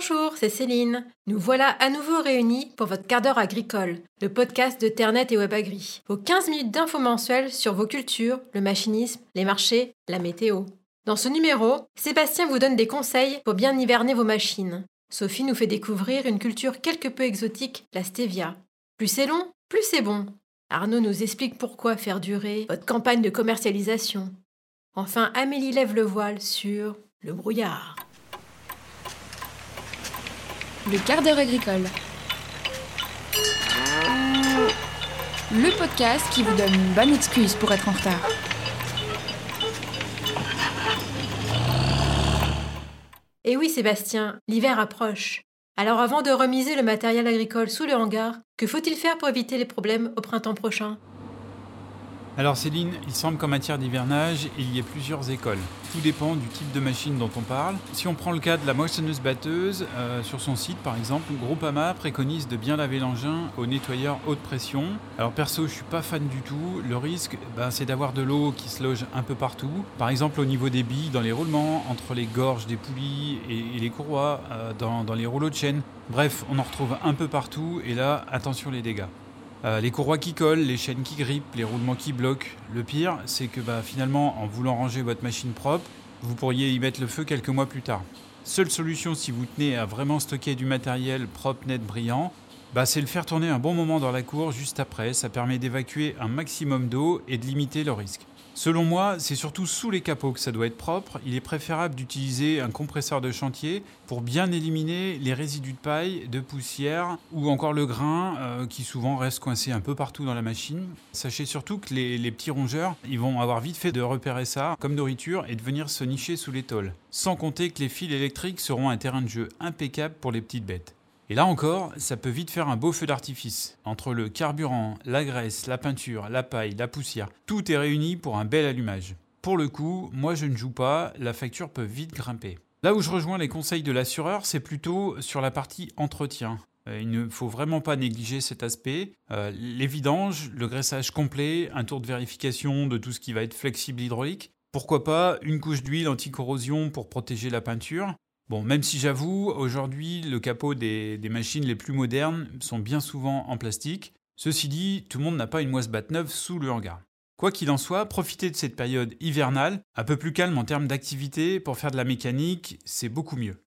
Bonjour, c'est Céline. Nous voilà à nouveau réunis pour votre quart d'heure agricole, le podcast de Ternet et WebAgri. Vos 15 minutes d'infos mensuelles sur vos cultures, le machinisme, les marchés, la météo. Dans ce numéro, Sébastien vous donne des conseils pour bien hiverner vos machines. Sophie nous fait découvrir une culture quelque peu exotique, la stevia. Plus c'est long, plus c'est bon. Arnaud nous explique pourquoi faire durer votre campagne de commercialisation. Enfin, Amélie lève le voile sur le brouillard. Le quart d'heure agricole. Le podcast qui vous donne une bonne excuse pour être en retard. Et oui Sébastien, l'hiver approche. Alors avant de remiser le matériel agricole sous le hangar, que faut-il faire pour éviter les problèmes au printemps prochain? Alors Céline, il semble qu'en matière d'hivernage, il y ait plusieurs écoles. Tout dépend du type de machine dont on parle. Si on prend le cas de la moissonneuse batteuse, euh, sur son site par exemple, Groupama préconise de bien laver l'engin au nettoyeur haute pression. Alors perso, je suis pas fan du tout. Le risque, ben, c'est d'avoir de l'eau qui se loge un peu partout. Par exemple au niveau des billes, dans les roulements, entre les gorges des poulies et, les courroies, euh, dans, dans les rouleaux de chaîne. Bref, on en retrouve un peu partout et là, attention les dégâts. Euh, les courroies qui collent, les chaînes qui grippent, les roulements qui bloquent. Le pire, c'est que bah, finalement, en voulant ranger votre machine propre, vous pourriez y mettre le feu quelques mois plus tard. Seule solution si vous tenez à vraiment stocker du matériel propre, net, brillant, bah, c'est le faire tourner un bon moment dans la cour juste après. Ça permet d'évacuer un maximum d'eau et de limiter le risque. Selon moi, c'est surtout sous les capots que ça doit être propre. Il est préférable d'utiliser un compresseur de chantier pour bien éliminer les résidus de paille, de poussière ou encore le grain euh, qui souvent reste coincé un peu partout dans la machine. Sachez surtout que les, les, petits rongeurs, ils vont avoir vite fait de repérer ça comme nourriture et de venir se nicher sous les tôles. Sans compter que les fils électriques seront un terrain de jeu impeccable pour les petites bêtes. Et là encore, ça peut vite faire un beau feu d'artifice. Entre le carburant, la graisse, la peinture, la paille, la poussière, tout est réuni pour un bel allumage. Pour le coup, moi je ne joue pas, la facture peut vite grimper. Là où je rejoins les conseils de l'assureur, c'est plutôt sur la partie entretien. Euh, il ne faut vraiment pas négliger cet aspect. Euh, les vidanges, le graissage complet, un tour de vérification de tout ce qui va être flexible hydraulique. Pourquoi pas une couche d'huile anti-corrosion pour protéger la peinture Bon, même si j'avoue, aujourd'hui, le capot des, machines les plus modernes sont bien souvent en plastique. Ceci dit, tout le monde n'a pas une moisse batte neuve sous le hangar. Quoi qu'il en soit, profitez de cette période hivernale, un peu plus calme en termes d'activité, pour faire de la mécanique, c'est beaucoup mieux.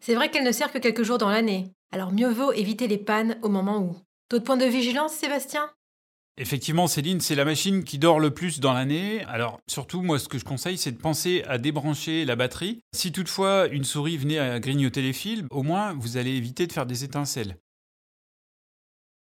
C'est vrai qu'elle ne sert que quelques jours dans l'année, alors mieux vaut éviter les pannes au moment où. D'autres points de vigilance, Sébastien? Effectivement, Céline, c'est la machine qui dort le plus dans l'année. Alors, surtout, moi, ce que je conseille, c'est de penser à débrancher la batterie. Si toutefois une souris venait à grignoter les fils, au moins, vous allez éviter de faire des étincelles.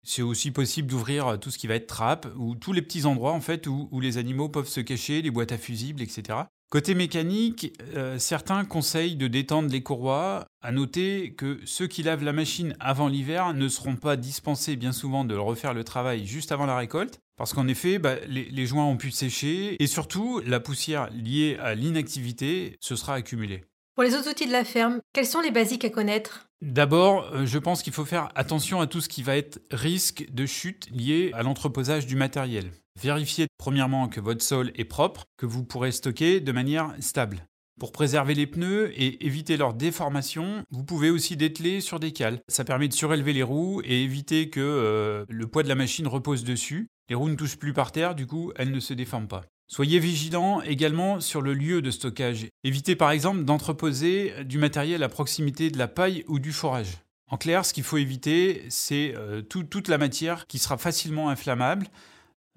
C'est aussi possible d'ouvrir tout ce qui va être trappe ou tous les petits endroits en fait où, où, les animaux peuvent se cacher, les boîtes à fusibles, etc. Côté mécanique, euh, certains conseillent de détendre les courroies. À noter que ceux qui lavent la machine avant l'hiver ne seront pas dispensés bien souvent de refaire le travail juste avant la récolte, parce qu'en effet, bah, les, les, joints ont pu sécher et surtout la poussière liée à l'inactivité se sera accumulée. Pour les autres outils de la ferme, quels sont les basiques à connaître? D'abord, euh, je pense qu'il faut faire attention à tout ce qui va être risque de chute lié à l'entreposage du matériel. Vérifiez premièrement que votre sol est propre, que vous pourrez stocker de manière stable. Pour préserver les pneus et éviter leur déformation, vous pouvez aussi dételer sur des cales. Ça permet de surélever les roues et éviter que euh, le poids de la machine repose dessus. Les roues ne touchent plus par terre, du coup, elles ne se déforment pas. Soyez vigilants également sur le lieu de stockage. Évitez par exemple d'entreposer du matériel à proximité de la paille ou du forage. En clair, ce qu'il faut éviter, c'est euh, toute la matière qui sera facilement inflammable.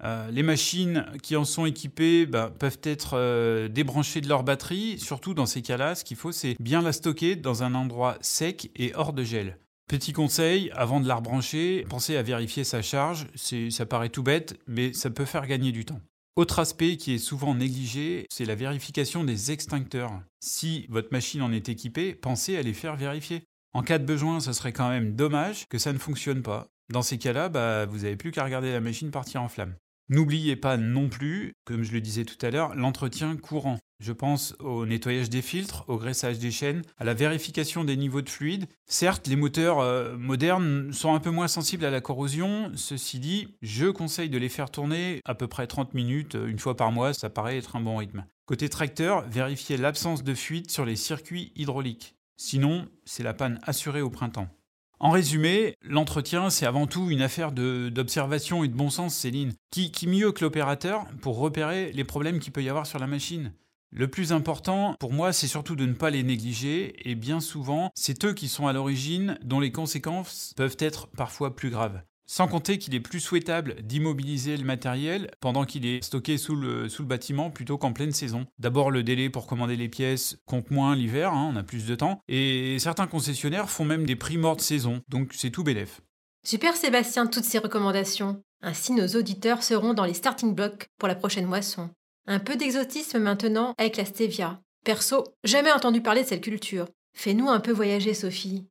Euh, les machines qui en sont équipées ben, peuvent être euh, débranchées de leur batterie. Surtout dans ces cas-là, ce qu'il faut, c'est bien la stocker dans un endroit sec et hors de gel. Petit conseil, avant de la rebrancher, pensez à vérifier sa charge. Ça paraît tout bête, mais ça peut faire gagner du temps. Autre aspect qui est souvent négligé, c'est la vérification des extincteurs. Si votre machine en est équipée, pensez à les faire vérifier. En cas de besoin, ce serait quand même dommage que ça ne fonctionne pas. Dans ces cas-là, bah, vous n'avez plus qu'à regarder la machine partir en flamme. N'oubliez pas non plus, comme je le disais tout à l'heure, l'entretien courant. Je pense au nettoyage des filtres, au graissage des chaînes, à la vérification des niveaux de fluide. Certes, les moteurs euh, modernes sont un peu moins sensibles à la corrosion. Ceci dit, je conseille de les faire tourner à peu près 30 minutes, euh, une fois par mois, ça paraît être un bon rythme. Côté tracteur, vérifiez l'absence de fuite sur les circuits hydrauliques. Sinon, c'est la panne assurée au printemps. En résumé, l'entretien, c'est avant tout une affaire d'observation et de bon sens, Céline. Qui, mieux que l'opérateur pour repérer les problèmes qu'il peut y avoir sur la machine? Le plus important, pour moi, c'est surtout de ne pas les négliger, et bien souvent, c'est eux qui sont à l'origine, dont les conséquences peuvent être parfois plus graves. Sans compter qu'il est plus souhaitable d'immobiliser le matériel pendant qu'il est stocké sous le, sous le bâtiment plutôt qu'en pleine saison. D'abord, le délai pour commander les pièces compte moins l'hiver, hein, on a plus de temps, et certains concessionnaires font même des prix morts de saison, donc c'est tout bénef. Super Sébastien, toutes ces recommandations. Ainsi, nos auditeurs seront dans les starting blocks pour la prochaine moisson. Un peu d'exotisme maintenant avec la stevia. Perso, jamais entendu parler de cette culture. Fais-nous un peu voyager, Sophie.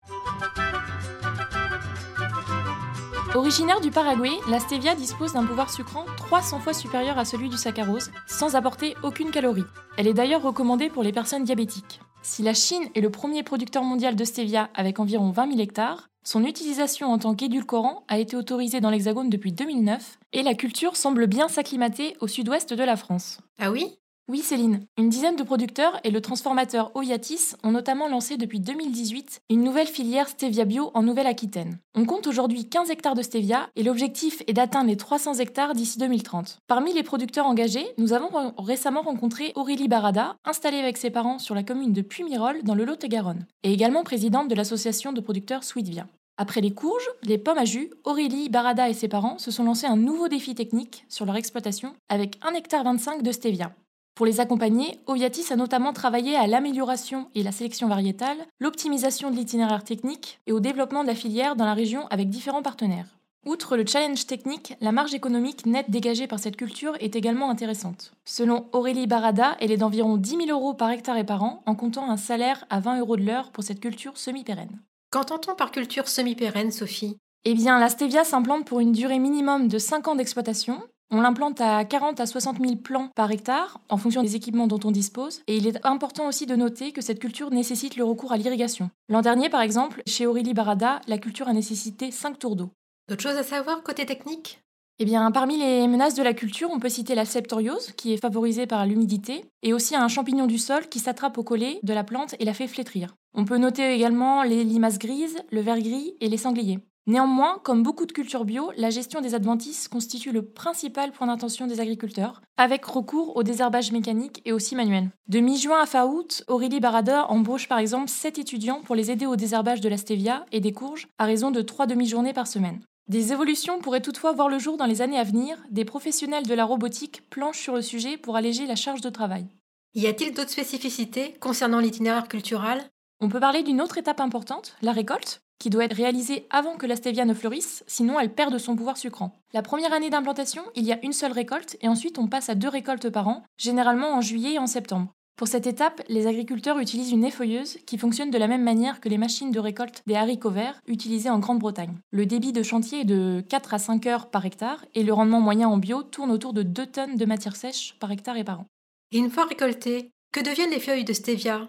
Originaire du Paraguay, la stevia dispose d'un pouvoir sucrant 300 fois supérieur à celui du saccharose, sans apporter aucune calorie. Elle est d'ailleurs recommandée pour les personnes diabétiques. Si la Chine est le premier producteur mondial de stevia avec environ 20 000 hectares, son utilisation en tant qu'édulcorant a été autorisée dans l'Hexagone depuis 2009 et la culture semble bien s'acclimater au sud-ouest de la France. Ah oui? Oui, Céline. Une dizaine de producteurs et le transformateur Oyatis ont notamment lancé depuis 2018 une nouvelle filière Stevia Bio en Nouvelle-Aquitaine. On compte aujourd'hui 15 hectares de Stevia et l'objectif est d'atteindre les 300 hectares d'ici 2030. Parmi les producteurs engagés, nous avons récemment rencontré Aurélie Barada, installée avec ses parents sur la commune de Puymirol dans le Lot-et-Garonne, et également présidente de l'association de producteurs Sweetvia. Après les courges, les pommes à jus, Aurélie, Barada et ses parents se sont lancés un nouveau défi technique sur leur exploitation avec 1 hectare 25 de stevia. Pour les accompagner, Oviatis a notamment travaillé à l'amélioration et la sélection variétale, l'optimisation de l'itinéraire technique et au développement de la filière dans la région avec différents partenaires. Outre le challenge technique, la marge économique nette dégagée par cette culture est également intéressante. Selon Aurélie Barada, elle est d'environ 10 000 euros par hectare et par an, en comptant un salaire à 20 euros de l'heure pour cette culture semi-pérenne. Qu'entend-on par culture semi-pérenne, Sophie? Eh bien, la stevia s'implante pour une durée minimum de 5 ans d'exploitation, on l'implante à 40 à 60 000 plants par hectare en fonction des équipements dont on dispose. Et il est important aussi de noter que cette culture nécessite le recours à l'irrigation. L'an dernier, par exemple, chez Aurélie Barada, la culture a nécessité 5 tours d'eau. D'autres choses à savoir côté technique? Eh bien, parmi les menaces de la culture, on peut citer la septoriose, qui est favorisée par l'humidité, et aussi un champignon du sol qui s'attrape au collet de la plante et la fait flétrir. On peut noter également les limaces grises, le ver gris et les sangliers. Néanmoins, comme beaucoup de cultures bio, la gestion des adventices constitue le principal point d'attention des agriculteurs, avec recours au désherbage mécanique et aussi manuel. De mi-juin à fin août, Aurélie Barada embauche par exemple 7 étudiants pour les aider au désherbage de la stevia et des courges à raison de 3 demi-journées par semaine. Des évolutions pourraient toutefois voir le jour dans les années à venir, des professionnels de la robotique planchent sur le sujet pour alléger la charge de travail. Y a-t-il d'autres spécificités concernant l'itinéraire culturel On peut parler d'une autre étape importante, la récolte qui doit être réalisée avant que la stevia ne fleurisse, sinon elle perd de son pouvoir sucrant. La première année d'implantation, il y a une seule récolte et ensuite on passe à deux récoltes par an, généralement en juillet et en septembre. Pour cette étape, les agriculteurs utilisent une effeuilleuse qui fonctionne de la même manière que les machines de récolte des haricots verts utilisées en Grande-Bretagne. Le débit de chantier est de 4 à 5 heures par hectare et le rendement moyen en bio tourne autour de 2 tonnes de matière sèche par hectare et par an. Et une fois récoltées, que deviennent les feuilles de stevia?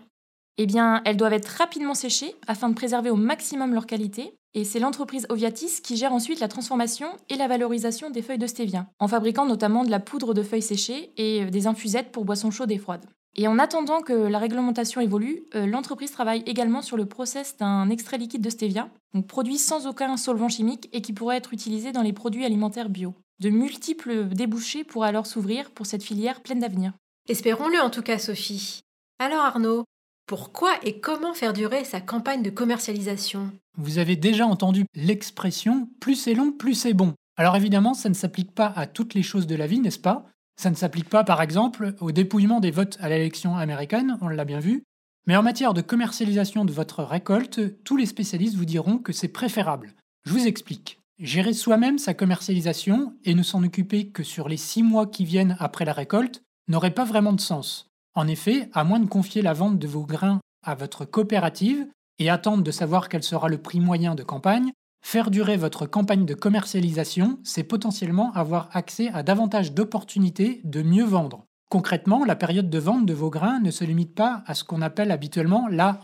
Eh bien, elles doivent être rapidement séchées afin de préserver au maximum leur qualité. Et c'est l'entreprise Oviatis qui gère ensuite la transformation et la valorisation des feuilles de stevia, en fabriquant notamment de la poudre de feuilles séchées et euh, des infusettes pour boissons chaudes et froides. Et en attendant que la réglementation évolue, euh, l'entreprise travaille également sur le process d'un extrait liquide de stevia, donc produit sans aucun solvant chimique et qui pourrait être utilisé dans les produits alimentaires bio. De multiples débouchés pourraient alors s'ouvrir pour cette filière pleine d'avenir. Espérons-le en tout cas, Sophie. Alors Arnaud, pourquoi et comment faire durer sa campagne de commercialisation? Vous avez déjà entendu l'expression plus c'est long, plus c'est bon. Alors évidemment, ça ne s'applique pas à toutes les choses de la vie, n'est-ce pas? Ça ne s'applique pas par exemple au dépouillement des votes à l'élection américaine, on l'a bien vu. Mais en matière de commercialisation de votre récolte, tous les spécialistes vous diront que c'est préférable. Je vous explique. Gérer soi-même sa commercialisation et ne s'en occuper que sur les six mois qui viennent après la récolte n'aurait pas vraiment de sens. En effet, à moins de confier la vente de vos grains à votre coopérative et attendre de savoir quel sera le prix moyen de campagne, faire durer votre campagne de commercialisation, c'est potentiellement avoir accès à davantage d'opportunités de mieux vendre. Concrètement, la période de vente de vos grains ne se limite pas à ce qu'on appelle habituellement la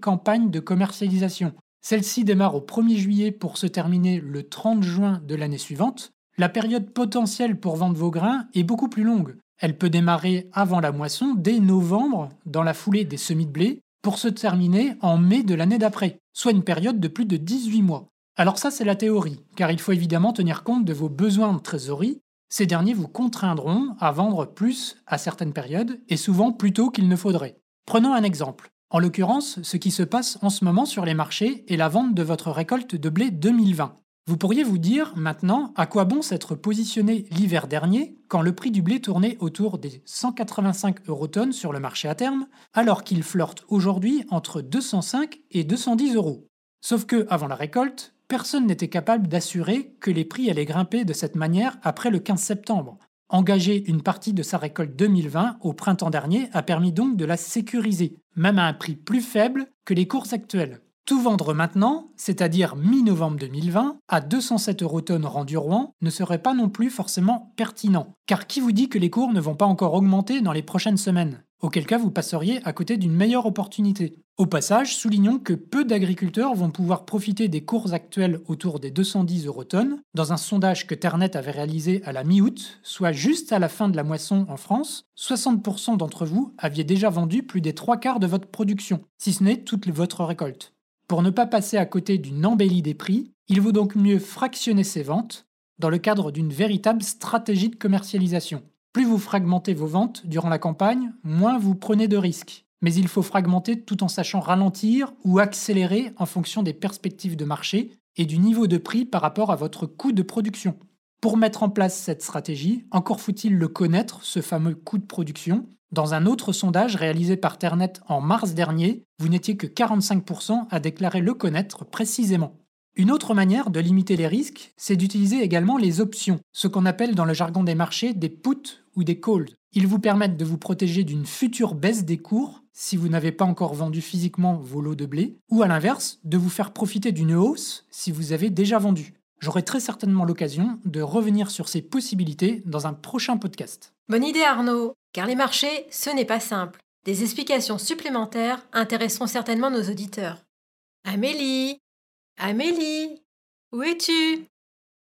campagne de commercialisation. Celle-ci démarre au 1er juillet pour se terminer le 30 juin de l'année suivante. La période potentielle pour vendre vos grains est beaucoup plus longue. Elle peut démarrer avant la moisson, dès novembre, dans la foulée des semis de blé, pour se terminer en mai de l'année d'après, soit une période de plus de 18 mois. Alors ça c'est la théorie, car il faut évidemment tenir compte de vos besoins de trésorerie. Ces derniers vous contraindront à vendre plus à certaines périodes, et souvent plus tôt qu'il ne faudrait. Prenons un exemple. En l'occurrence, ce qui se passe en ce moment sur les marchés est la vente de votre récolte de blé 2020. Vous pourriez vous dire maintenant à quoi bon s'être positionné l'hiver dernier quand le prix du blé tournait autour des 185 eurotonnes sur le marché à terme, alors qu'il flirte aujourd'hui entre 205 et 210 euros? Sauf que, avant la récolte, personne n'était capable d'assurer que les prix allaient grimper de cette manière après le 15 septembre. Engager une partie de sa récolte 2020 au printemps dernier a permis donc de la sécuriser, même à un prix plus faible que les cours actuels. Tout vendre maintenant, c'est-à-dire mi-novembre 2020, à 207 euros tonnes rendu Rouen, ne serait pas non plus forcément pertinent. Car qui vous dit que les cours ne vont pas encore augmenter dans les prochaines semaines? Auquel cas vous passeriez à côté d'une meilleure opportunité. Au passage, soulignons que peu d'agriculteurs vont pouvoir profiter des cours actuels autour des 210 euros tonnes. Dans un sondage que Ternet avait réalisé à la mi-août, soit juste à la fin de la moisson en France, 60% d'entre vous aviez déjà vendu plus des trois quarts de votre production, si ce n'est toute votre récolte. Pour ne pas passer à côté d'une embellie des prix, il vaut donc mieux fractionner ses ventes dans le cadre d'une véritable stratégie de commercialisation. Plus vous fragmentez vos ventes durant la campagne, moins vous prenez de risques. Mais il faut fragmenter tout en sachant ralentir ou accélérer en fonction des perspectives de marché et du niveau de prix par rapport à votre coût de production. Pour mettre en place cette stratégie, encore faut-il le connaître, ce fameux coût de production, dans un autre sondage réalisé par Ternet en mars dernier, vous n'étiez que 45% à déclarer le connaître précisément. Une autre manière de limiter les risques, c'est d'utiliser également les options, ce qu'on appelle dans le jargon des marchés des puts ou des calls. Ils vous permettent de vous protéger d'une future baisse des cours si vous n'avez pas encore vendu physiquement vos lots de blé, ou à l'inverse, de vous faire profiter d'une hausse si vous avez déjà vendu. J'aurai très certainement l'occasion de revenir sur ces possibilités dans un prochain podcast. Bonne idée Arnaud car les marchés, ce n'est pas simple. Des explications supplémentaires intéresseront certainement nos auditeurs. Amélie Amélie Où es-tu?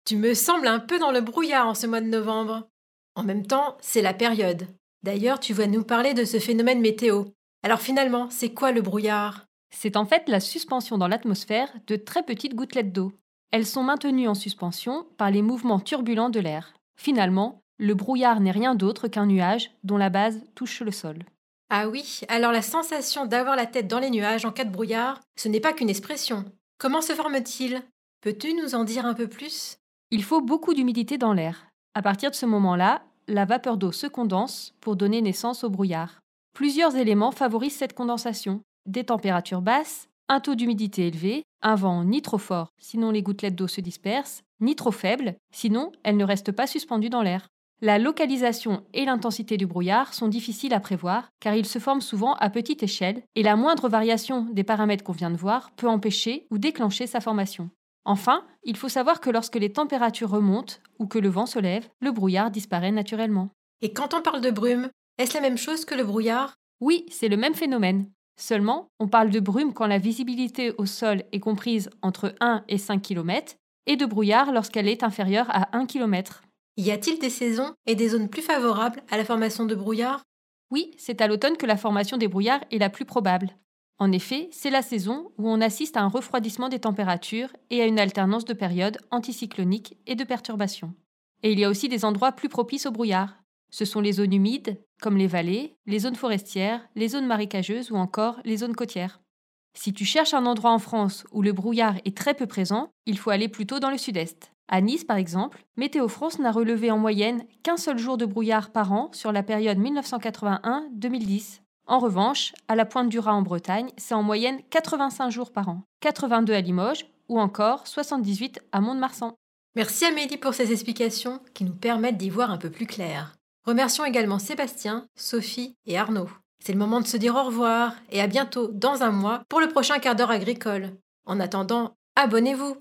Tu me sembles un peu dans le brouillard en ce mois de novembre. En même temps, c'est la période. D'ailleurs, tu vas nous parler de ce phénomène météo. Alors finalement, c'est quoi le brouillard? C'est en fait la suspension dans l'atmosphère de très petites gouttelettes d'eau. Elles sont maintenues en suspension par les mouvements turbulents de l'air. Finalement, le brouillard n'est rien d'autre qu'un nuage dont la base touche le sol. Ah oui, alors la sensation d'avoir la tête dans les nuages en cas de brouillard, ce n'est pas qu'une expression. Comment se forme-t-il? Peux-tu nous en dire un peu plus? Il faut beaucoup d'humidité dans l'air. À partir de ce moment-là, la vapeur d'eau se condense pour donner naissance au brouillard. Plusieurs éléments favorisent cette condensation. Des températures basses, un taux d'humidité élevé, un vent ni trop fort, sinon les gouttelettes d'eau se dispersent, ni trop faible, sinon elles ne restent pas suspendues dans l'air. La localisation et l'intensité du brouillard sont difficiles à prévoir car il se forme souvent à petite échelle et la moindre variation des paramètres qu'on vient de voir peut empêcher ou déclencher sa formation. Enfin, il faut savoir que lorsque les températures remontent ou que le vent se lève, le brouillard disparaît naturellement. Et quand on parle de brume, est-ce la même chose que le brouillard? Oui, c'est le même phénomène. Seulement, on parle de brume quand la visibilité au sol est comprise entre 1 et 5 km et de brouillard lorsqu'elle est inférieure à 1 km. Y a-t-il des saisons et des zones plus favorables à la formation de brouillards Oui, c'est à l'automne que la formation des brouillards est la plus probable. En effet, c'est la saison où on assiste à un refroidissement des températures et à une alternance de périodes anticycloniques et de perturbations. Et il y a aussi des endroits plus propices au brouillard. Ce sont les zones humides, comme les vallées, les zones forestières, les zones marécageuses ou encore les zones côtières. Si tu cherches un endroit en France où le brouillard est très peu présent, il faut aller plutôt dans le sud-est. À Nice, par exemple, Météo France n'a relevé en moyenne qu'un seul jour de brouillard par an sur la période 1981-2010. En revanche, à la pointe du Raz en Bretagne, c'est en moyenne 85 jours par an, 82 à Limoges ou encore 78 à Mont-de-Marsan. Merci Amélie pour ces explications qui nous permettent d'y voir un peu plus clair. Remercions également Sébastien, Sophie et Arnaud. C'est le moment de se dire au revoir et à bientôt dans un mois pour le prochain quart d'heure agricole. En attendant, abonnez-vous